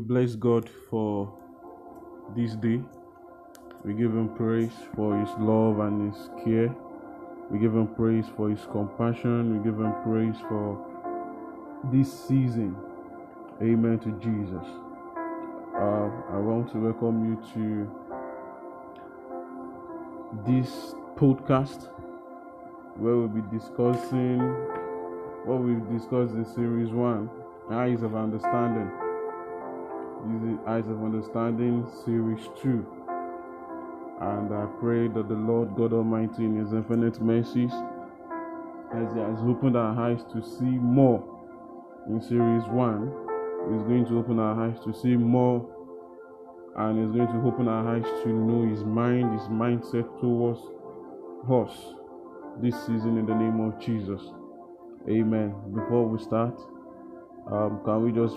we bless God for this day. We give Him praise for His love and His care. We give Him praise for His compassion. We give Him praise for this season. Amen to Jesus. Uh, I want to welcome you to this podcast where we'll be discussing what we've discussed in series one Eyes of Understanding. Is Eyes of Understanding series two. And I pray that the Lord God Almighty, in His infinite mercies, as He has opened our eyes to see more in series one, is going to open our eyes to see more and is going to open our eyes to know His mind, His mindset towards us this season in the name of Jesus. Amen. Before we start, um, can we just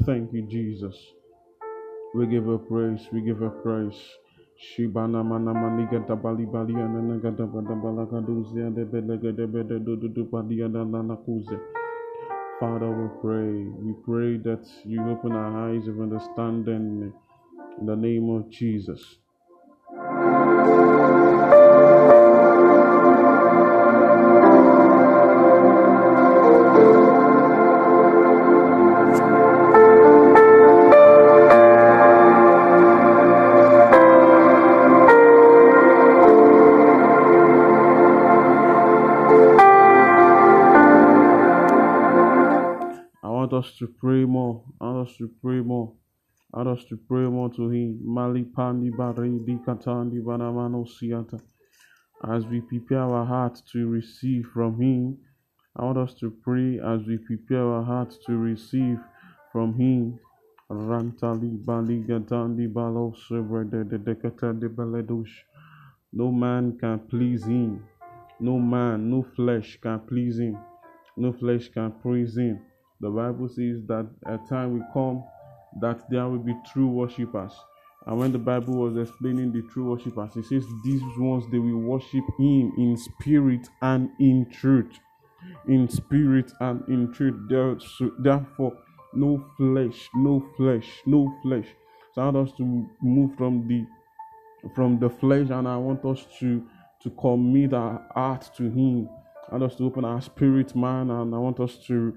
Thank you, Jesus. We give her praise, we give her praise. Shibana mana bali. Father, we pray. We pray that you open our eyes of understanding in the name of Jesus. Us to pray more. Want us to pray more to Him. Mali pandi bari di katandi banamano siata. As we prepare our hearts to receive from Him, I want us to pray as we prepare our hearts to receive from Him. Rantali bali gatandi balo sobre de de de katandi baledush. No man can please Him. No man, no flesh can please Him. No flesh can praise Him. The Bible says that a time will come that there will be true worshippers. And when the Bible was explaining the true worshippers, it says these ones they will worship Him in spirit and in truth. In spirit and in truth. Therefore, no flesh, no flesh, no flesh. So I want us to move from the from the flesh, and I want us to to commit our heart to Him. I want us to open our spirit, man, and I want us to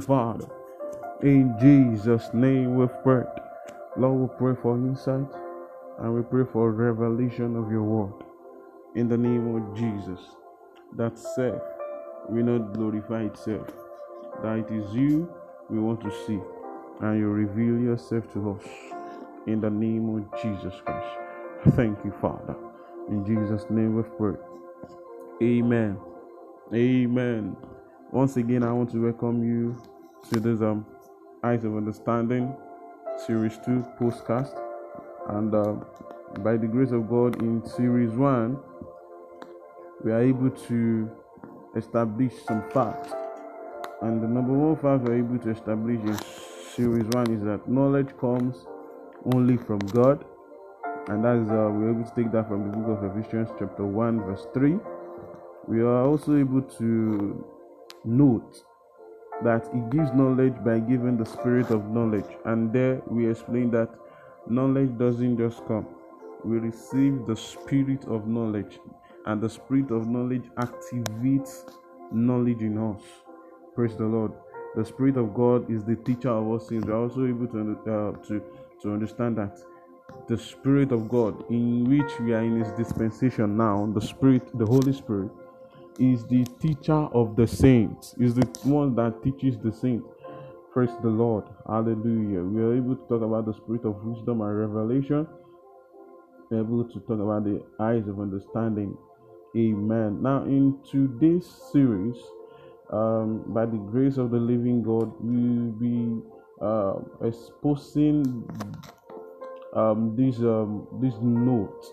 you, Father. In Jesus' name we pray. Lord, we pray for insight and we pray for revelation of your word. In the name of Jesus. That self will not glorify itself. That it is you we want to see. And you reveal yourself to us. In the name of Jesus Christ. Thank you, Father. In Jesus' name we pray. Amen. Amen. Once again, I want to welcome you to this um Eyes of Understanding Series 2 postcast. And uh, by the grace of God, in Series 1, we are able to establish some facts. And the number one fact we're able to establish in Series 1 is that knowledge comes only from God. And that is, uh, we're able to take that from the book of Ephesians, chapter 1, verse 3. We are also able to note that he gives knowledge by giving the spirit of knowledge. And there we explain that knowledge doesn't just come, we receive the spirit of knowledge, and the spirit of knowledge activates knowledge in us. Praise the Lord. The Spirit of God is the teacher of all things. We are also able to uh, to to understand that the Spirit of God, in which we are in His dispensation now, the Spirit, the Holy Spirit, is the teacher of the saints, is the one that teaches the saints. Praise the Lord. Hallelujah. We are able to talk about the spirit of wisdom and revelation. We are able to talk about the eyes of understanding. Amen. Now, in today's series, um, by the grace of the living God, we will be uh, exposing um, this um, this note,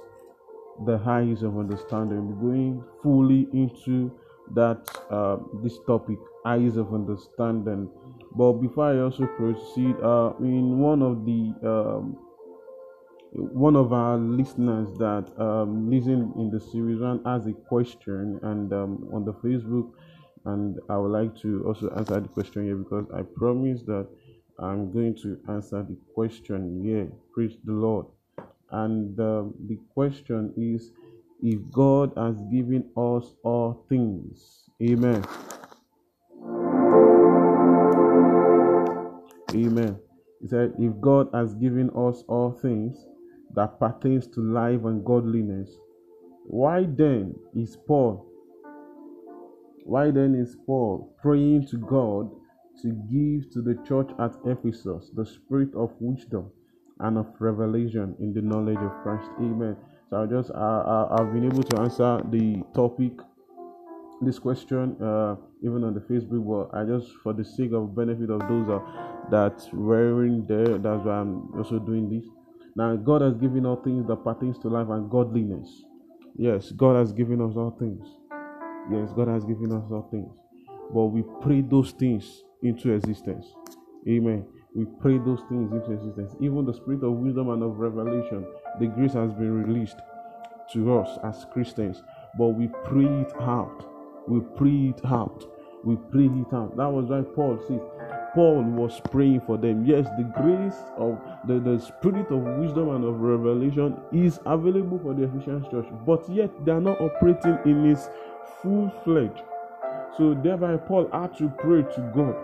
the eyes of understanding, We're going fully into that uh, this topic, eyes of understanding. But before I also proceed, uh, in one of the um, one of our listeners that um, listen in the series one has a question and um, on the Facebook, and I would like to also answer the question here because I promise that I'm going to answer the question here. Praise the Lord. And um, the question is if God has given us all things. Amen. Amen. He said, if God has given us all things that pertains to life and godliness, why then is Paul? Why then is Paul praying to God to give to the church at Ephesus the spirit of wisdom and of revelation in the knowledge of Christ. Amen. So I just I, I, have been able to answer the topic, this question, uh, even on the Facebook. But I just for the sake of benefit of those uh, that wearing there, that's why I'm also doing this. Now God has given all things that pertains to life and godliness. Yes, God has given us all things. Yes, God has given us all things. But we pray those things into existence. Amen. We pray those things into existence. Even the spirit of wisdom and of revelation, the grace has been released to us as Christians. But we pray it out. We pray it out. We pray it out. That was why Paul says, Paul was praying for them. Yes, the grace of the, the spirit of wisdom and of revelation is available for the Ephesian church, but yet they are not operating in its full fledged so thereby Paul had to pray to God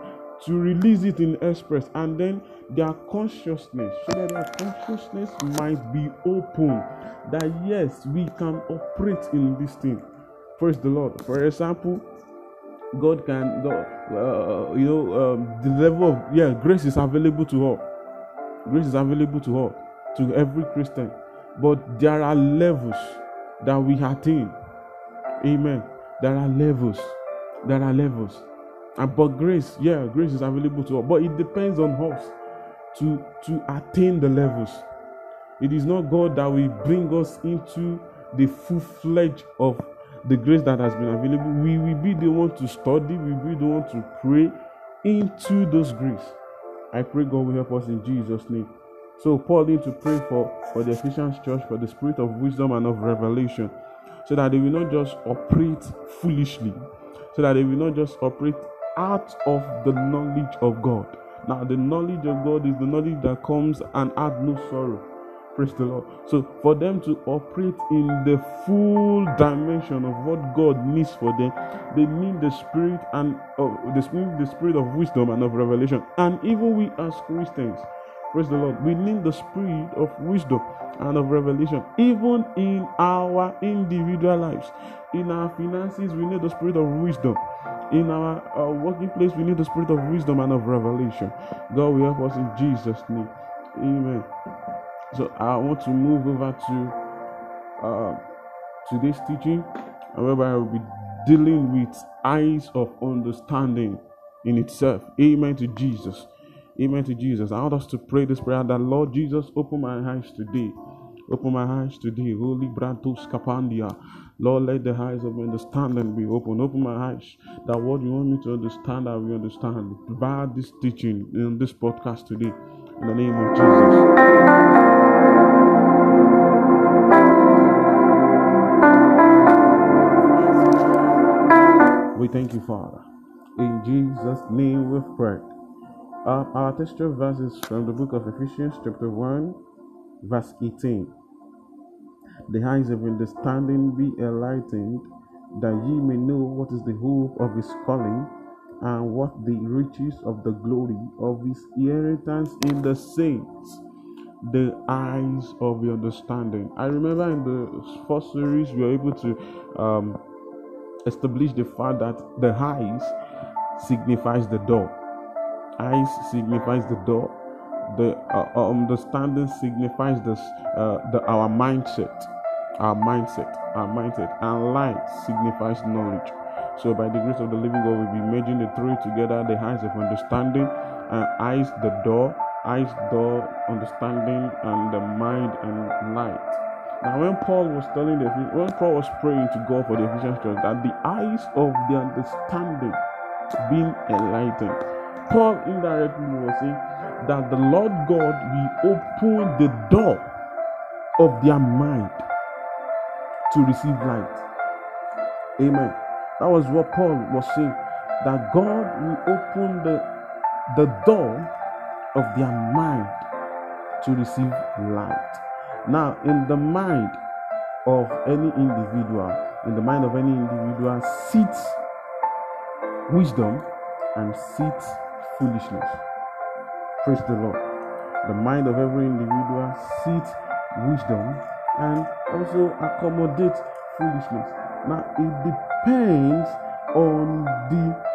to release it in express and then their consciousness so that their consciousness might be open that yes we can operate in this thing. Praise the lord. For example god can go uh, you know um, the level of yeah grace is available to all. Grace is available to all to every christian. But there are levels that we attain. Amen. There are levels. There are levels. And but grace, yeah, grace is available to us. But it depends on us to to attain the levels. It is not God that will bring us into the full fledged of the grace that has been available. We will be the one to study, we will be the one to pray into those grace. I pray God will help us in Jesus' name. So Paul need to pray for, for the Ephesians church for the spirit of wisdom and of revelation, so that they will not just operate foolishly, so that they will not just operate out of the knowledge of God. Now, the knowledge of God is the knowledge that comes and add no sorrow. Praise the Lord. So, for them to operate in the full dimension of what God needs for them, they need the spirit and uh, the spirit, the spirit of wisdom and of revelation. And even we as Christians, praise the Lord, we need the spirit of wisdom and of revelation, even in our individual lives. In our finances, we need the spirit of wisdom. In our uh, working place, we need the spirit of wisdom and of revelation. God will help us in Jesus' name. Amen. So I want to move over to uh, today's teaching, whereby I will be dealing with eyes of understanding in itself. Amen to Jesus. Amen to Jesus. I want us to pray this prayer that Lord Jesus, open my eyes today. Open my eyes today. Holy Brantos Kapandia. Lord, let the eyes of understanding be open. Open my eyes that what you want me to understand, I will understand. Provide this teaching in this podcast today. In the name of Jesus. We thank you, Father. In Jesus' name we pray. Uh, our texture verses from the book of Ephesians, chapter 1, verse 18. The eyes of understanding be enlightened, that ye may know what is the hope of his calling, and what the riches of the glory of his inheritance in the saints, the eyes of the understanding. I remember in the first series we were able to um, establish the fact that the eyes signifies the door. Eyes signifies the door. The uh, understanding signifies this, uh, the our mindset, our mindset, our mindset, and light signifies knowledge. So, by the grace of the living God, we'll be merging the three together: the eyes of understanding, and eyes the door, eyes door, understanding, and the mind and light. Now, when Paul was telling the when Paul was praying to God for the Ephesian church, that the eyes of the understanding being enlightened, Paul indirectly was saying that the Lord God will open the door of their mind to receive light. Amen. That was what Paul was saying. That God will open the, the door of their mind to receive light. Now, in the mind of any individual, in the mind of any individual sits wisdom and sits foolishness. Praise the Lord. The mind of every individual seeks wisdom and also accommodates foolishness. Now it depends on the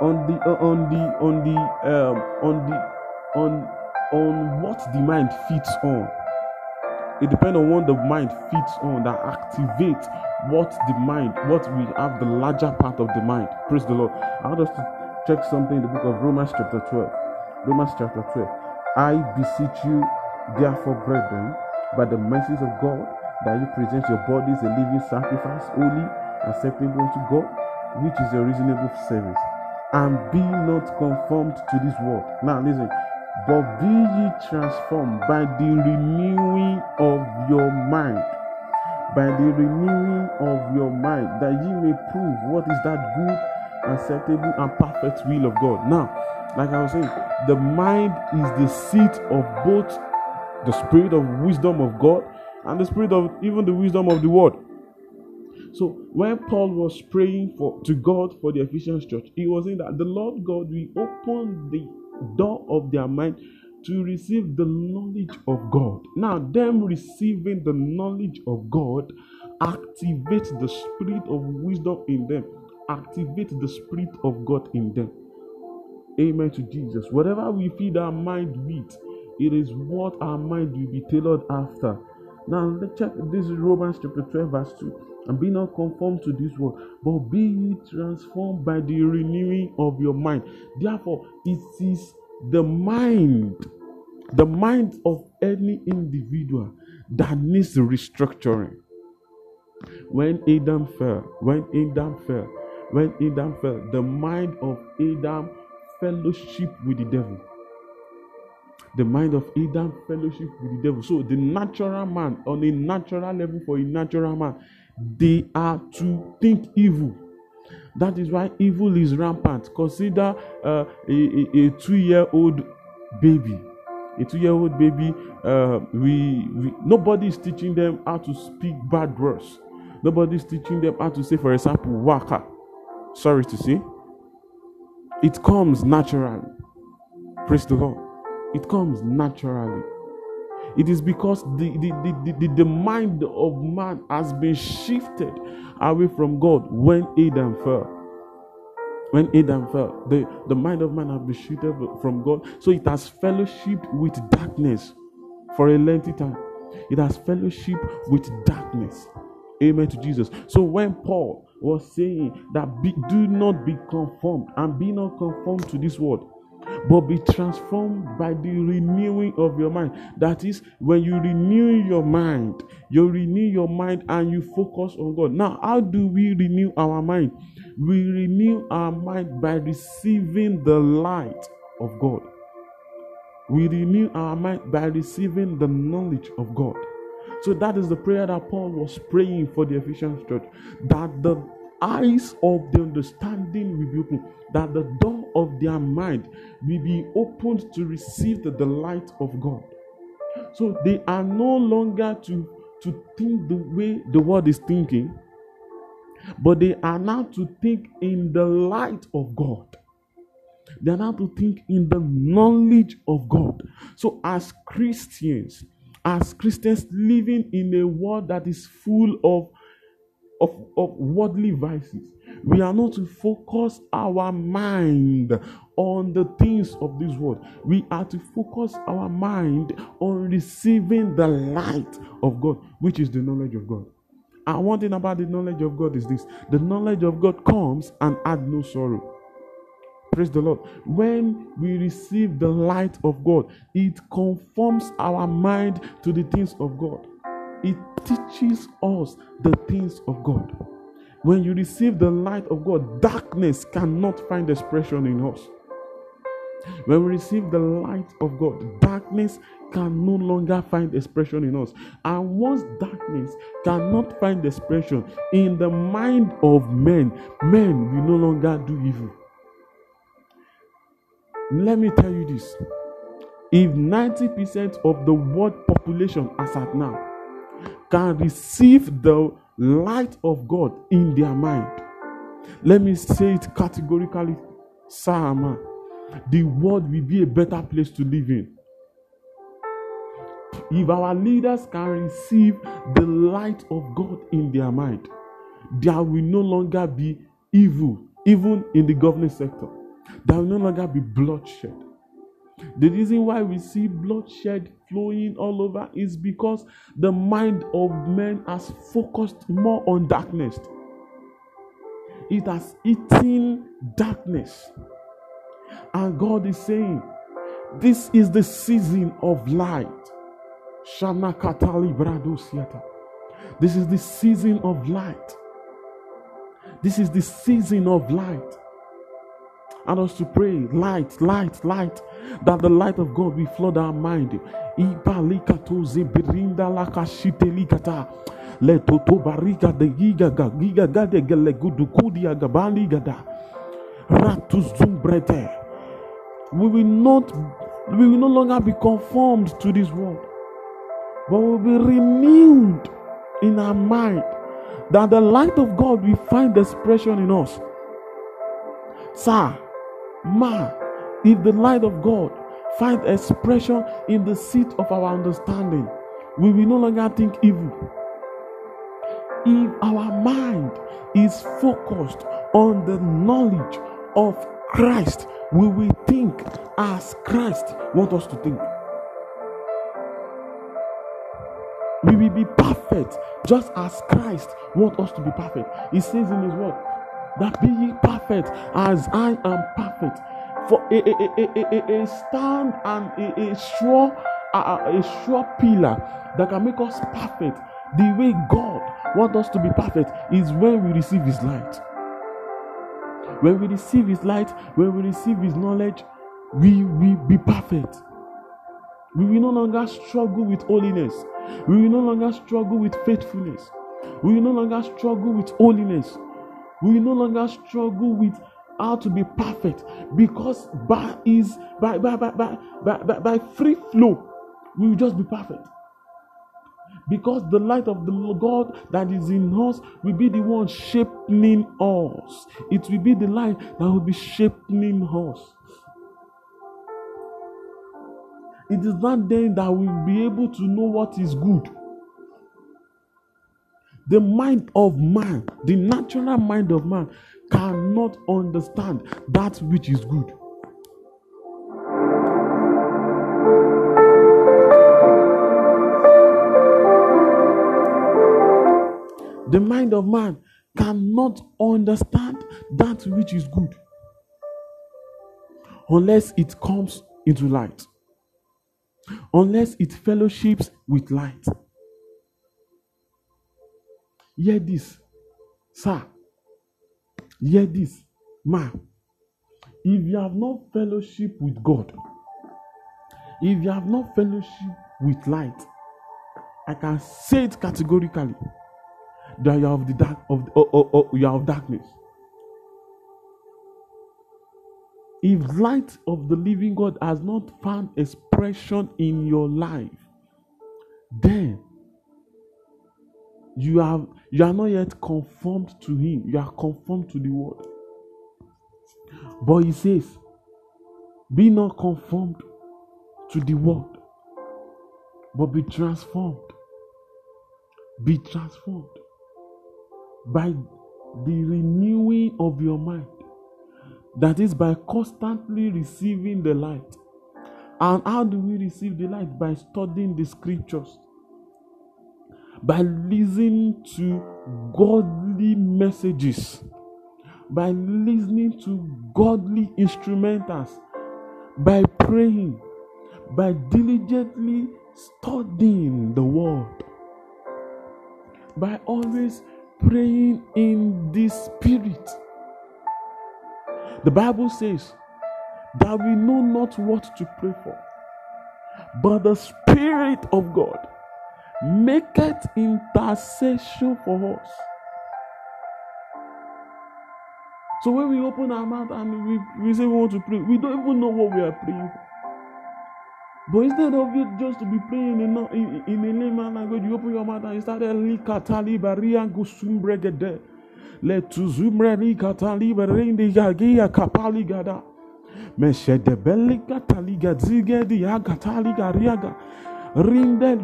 on the uh, on the on the um, on the on on what the mind fits on. It depends on what the mind fits on that activates what the mind, what we have the larger part of the mind. Praise the Lord. I want us to check something in the book of Romans chapter 12. Romans chapter 12. I beseech you, therefore, brethren, by the mercies of God, that you present your bodies a living sacrifice, holy, acceptable unto God, which is a reasonable service. And be not conformed to this world. Now, listen. But be ye transformed by the renewing of your mind. By the renewing of your mind, that ye may prove what is that good, acceptable, and perfect will of God. Now, like I was saying, the mind is the seat of both the spirit of wisdom of God and the spirit of even the wisdom of the world. So when Paul was praying for to God for the Ephesians church, he was saying that the Lord God will open the door of their mind to receive the knowledge of God. Now, them receiving the knowledge of God activates the spirit of wisdom in them, activates the spirit of God in them. Amen to Jesus. Whatever we feed our mind with, it is what our mind will be tailored after. Now let's check this is Romans chapter 12, verse 2. And be not conformed to this world, but be ye transformed by the renewing of your mind. Therefore, it is the mind, the mind of any individual that needs restructuring. When Adam fell, when Adam fell, when Adam fell, the mind of Adam fellowship with the devil. The mind of Adam fellowship with the devil. So the natural man, on a natural level for a natural man, they are to think evil. That is why evil is rampant. Consider uh, a, a, a two-year-old baby. A two-year-old baby. Uh, we, we nobody is teaching them how to speak bad words. Nobody is teaching them how to say, for example, waka. Sorry to say. It comes naturally. Praise the Lord. It comes naturally. It is because the, the, the, the, the mind of man has been shifted away from God when Adam fell. When Adam fell, the, the mind of man has been shifted from God. So it has fellowship with darkness for a lengthy time. It has fellowship with darkness. Amen to Jesus. So when Paul was saying that be, do not be conformed and be not conformed to this world, but be transformed by the renewing of your mind. That is, when you renew your mind, you renew your mind and you focus on God. Now, how do we renew our mind? We renew our mind by receiving the light of God. We renew our mind by receiving the knowledge of God. So that is the prayer that Paul was praying for the Ephesians church that the eyes of the understanding will be opened, that the door of their mind will be opened to receive the, the light of God. So they are no longer to, to think the way the world is thinking, but they are now to think in the light of God. They are now to think in the knowledge of God. So, as Christians, as Christians living in a world that is full of, of, of worldly vices, we are not to focus our mind on the things of this world. We are to focus our mind on receiving the light of God, which is the knowledge of God. And one thing about the knowledge of God is this the knowledge of God comes and adds no sorrow. Praise the Lord. When we receive the light of God, it conforms our mind to the things of God. It teaches us the things of God. When you receive the light of God, darkness cannot find expression in us. When we receive the light of God, darkness can no longer find expression in us. And once darkness cannot find expression in the mind of men, men will no longer do evil. Let me tell you this if 90% of the world population as at now can receive the light of God in their mind, let me say it categorically, Sama, the world will be a better place to live in. If our leaders can receive the light of God in their mind, there will no longer be evil, even in the government sector. There will no longer be bloodshed. The reason why we see bloodshed flowing all over is because the mind of men has focused more on darkness. It has eaten darkness. And God is saying, This is the season of light. This is the season of light. This is the season of light and us to pray light, light, light, that the light of God will flood our mind. letoto barika de giga giga gade gele gudukudia gabali gada ratus zumbrete we will not we will no longer be conformed to this world but we will be renewed in our mind that the light of God will find expression in us. Sir Ma, if the light of God find expression in the seat of our understanding, we will no longer think evil. If our mind is focused on the knowledge of Christ, we will think as Christ wants us to think. We will be perfect just as Christ wants us to be perfect. He says in His word, that be ye perfect as I am perfect. For a, a, a, a, a stand and a, sure a, a sure pillar that can make us perfect the way God wants us to be perfect is when we receive His light. When we receive His light, when we receive His knowledge, we will be perfect. We will no longer struggle with holiness. We will no longer struggle with faithfulness. We will no longer struggle with holiness. We no longer struggle with how to be perfect because by is by by by by, by, by, free flow we will just be perfect because the light of the God that is in us will be the one shaping us. It will be the light that will be shaping us. It is not then that we will be able to know what is good. The mind of man, the natural mind of man, cannot understand that which is good. The mind of man cannot understand that which is good unless it comes into light, unless it fellowships with light. Hear this, sir. Hear this, man. If you have no fellowship with God, if you have no fellowship with light, I can say it categorically that you of the dark of oh, oh, oh, you of darkness. If light of the living God has not found expression in your life, then you have you are not yet conformed to him you are conformed to the world but he says Be not conformed to the world, but be transformed. Be transformed by the renewing of your mind. That is by constantly receiving the light. And how do we receive the light? By studying the scriptures, by listening to godly messages, by listening to godly instrumentals, by praying, by diligently studying the word, by always praying in the spirit. The Bible says that we know not what to pray for, but the Spirit of God maketh intercession for us. So when we open our mouth and we, we say we want to pray, we don't even know what we are praying for. But instead of you just to be praying in, in, in a layman language, you open your mouth and you start likatali baria gusumbregede. Let to zumreli katali barindi yagia kapali gada. Meshede belli katali gadzige di yagatali gariaga. Rinde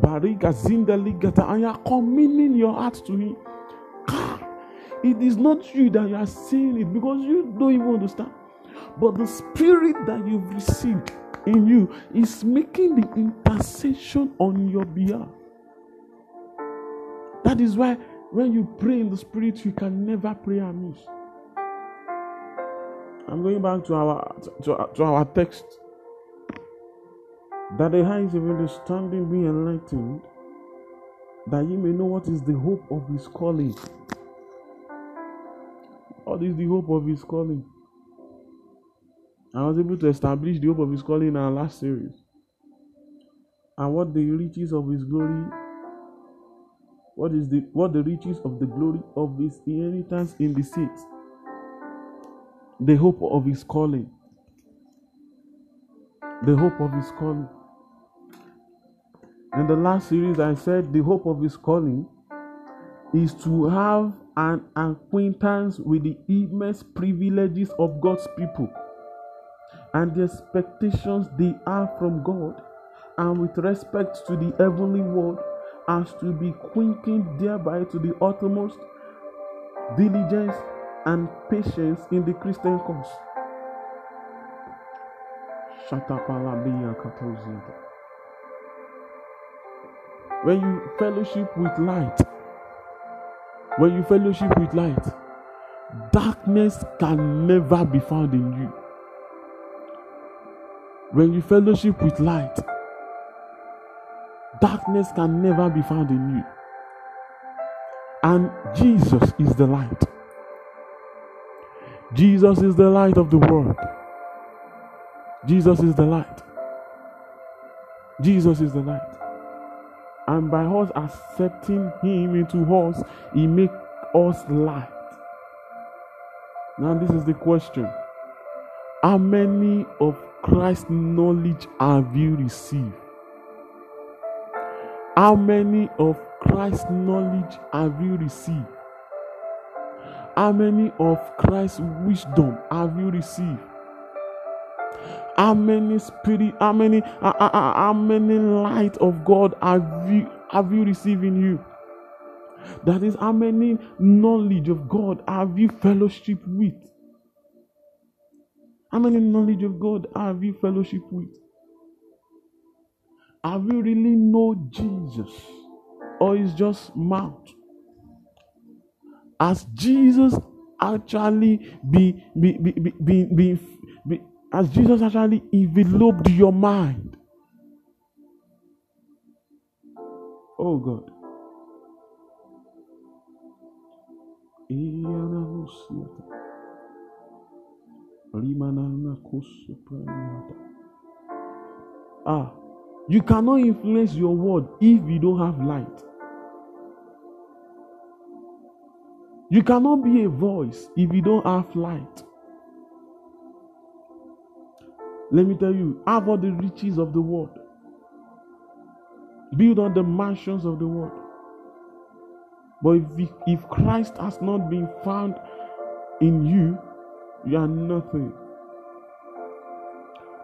bariga zinde ligata. And you are committing your heart to him. It is not you that you are saying it because you don't even understand. But the spirit that you've received in you is making the intercession on your behalf. That is why when you pray in the spirit, you can never pray amiss. I'm going back to our to, to our text. That the eyes of understanding be enlightened, that you may know what is the hope of his calling. What is the hope of his calling? I was able to establish the hope of his calling in our last series. And what the riches of his glory, what is the what the riches of the glory of his inheritance in the saints, the hope of his calling, the hope of his calling. In the last series, I said the hope of his calling is to have an acquaintance with the immense privileges of God's people and the expectations they have from God, and with respect to the heavenly world, as to be quickened thereby to the uttermost diligence and patience in the Christian cause. When you fellowship with light, when you fellowship with light, darkness can never be found in you. When you fellowship with light, darkness can never be found in you. And Jesus is the light. Jesus is the light of the world. Jesus is the light. Jesus is the light. And by us accepting Him into us, He makes us light. Now, this is the question How many of Christ's knowledge have you received? How many of Christ's knowledge have you received? How many of Christ's wisdom have you received? How many spirit, how many, how many light of God have you have you received in you? That is, how many knowledge of God have you fellowship with? How many knowledge of God have you fellowship with? Have you really know Jesus? Or is just mouth? Has Jesus actually be, be, be, be, be has Jesus actually enveloped your mind? Oh God. Ah, you cannot influence your world if you don't have light. You cannot be a voice if you don't have light. Let me tell you, have all the riches of the world. Build on the mansions of the world. But if, if Christ has not been found in you, you are nothing.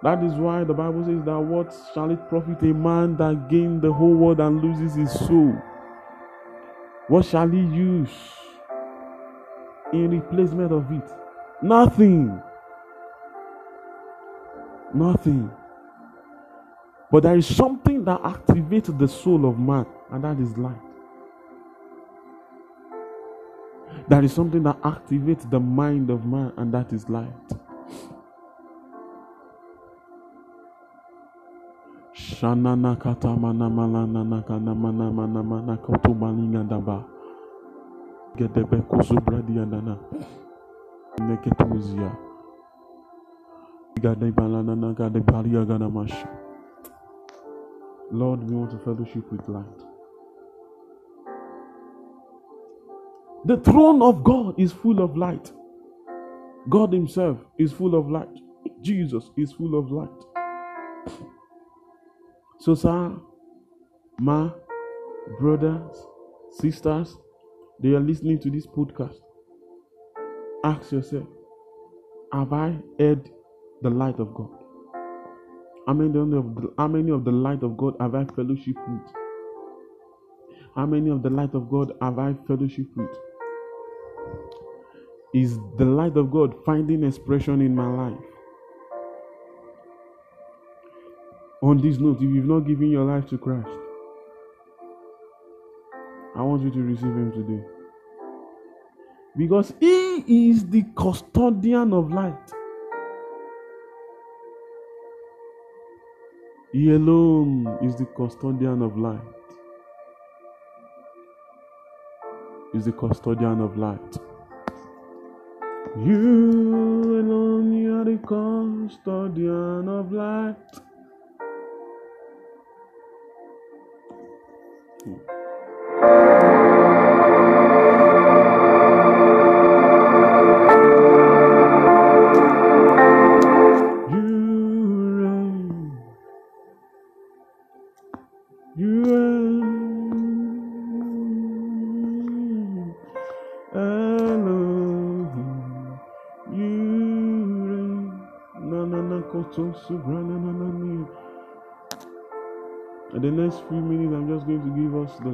That is why the Bible says that what shall it profit a man that gain the whole world and loses his soul? What shall he use in replacement of it? Nothing. Nothing. But there is something that activates the soul of man, and that is light. There is something that activates the mind of man, and that is light. Lord, we want to fellowship with light. The throne of God is full of light. God Himself is full of light. Jesus is full of light. So, sir, ma, brothers, sisters, they are listening to this podcast. Ask yourself, have I heard the light of God? How many of the, how many of the light of God have I fellowship with? How many of the light of God have I fellowship with? Is the light of God finding expression in my life? On this note, if you've not given your life to Christ, I want you to receive Him today. Because He is the custodian of light. He alone is the custodian of light. Is the custodian of light. You alone, you are the custodian of light.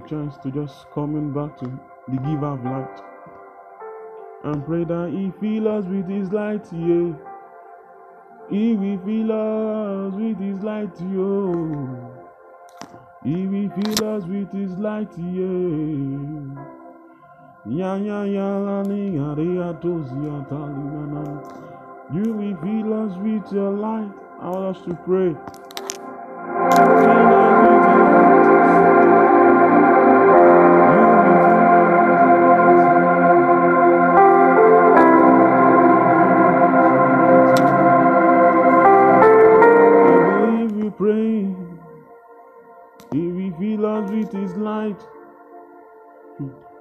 Give chance to just coming back to the giver of light and pray that He fill us with His light, yeah. He will fill us with His light, yo. He will fill us with His light, yeah. Ya ya ya la ni ya re ya. You will fill us with your light. I want us to pray.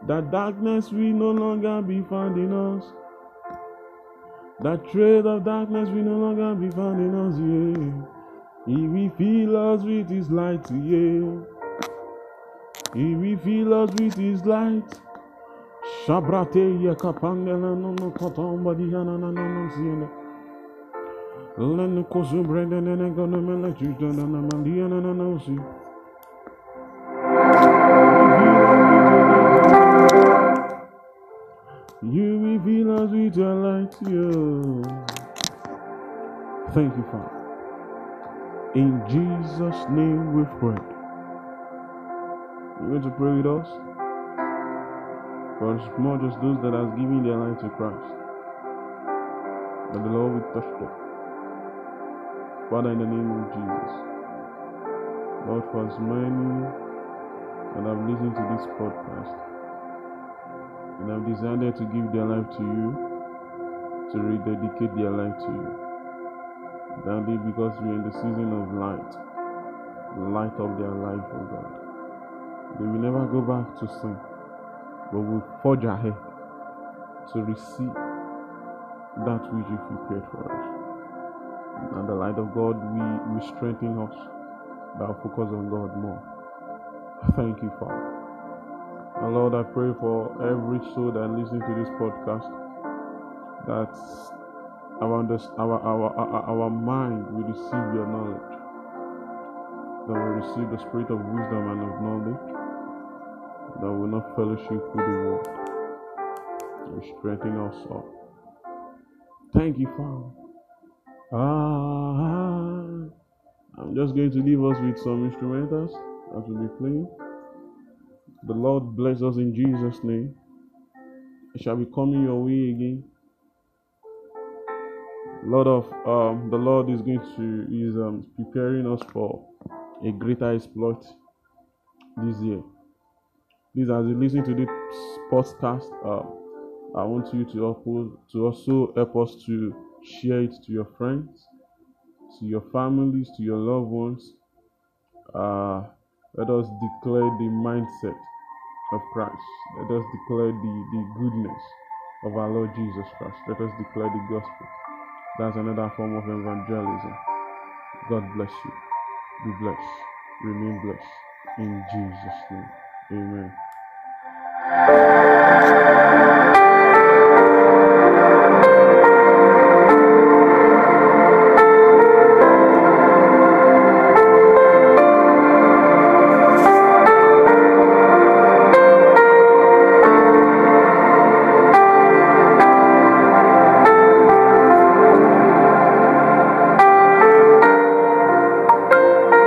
That darkness will no longer be found in us. That trade of darkness will no longer be found in us. Yeah. He will fill us with His light. Yeah. He will fill us with His light. Shabrate ya kapangela no no katomba di na na na na na na na na na. Will fill us with your. Thank you, Father. In Jesus' name we pray. You're going to pray with us? For as much as those that have given their life to Christ, that the Lord will touch them. Father, in the name of Jesus, Lord, for as many that have listened to this podcast and have decided to give their life to you, to rededicate their life to you. Daddy, because we're in the season of light, light of their life, oh God. They will never go back to sin, but will forge ahead to receive that which you prepared for us. And the light of God will, will strengthen us that focus on God more. Thank you, Father. And Lord, I pray for every soul that listens to this podcast that our, our, our, our, mind will receive your knowledge. That will receive the spirit of wisdom and of knowledge. That will not fellowship with the world. Will strengthen us up. Thank you, Father. Ah, I'm just going to leave us with some instrumentals that will be playing. The Lord bless us in Jesus' name. I shall be coming your way again. Lord of um, the Lord is going to is um, preparing us for a greater exploit this year. Please, as you listen to this podcast, uh, I want you to also, to also help us to share it to your friends, to your families, to your loved ones. Uh, let us declare the mindset of Christ. Let us declare the, the goodness of our Lord Jesus Christ. Let us declare the gospel. That's another form of evangelism. God bless you. Be blessed. Remain blessed. In Jesus' name. Amen.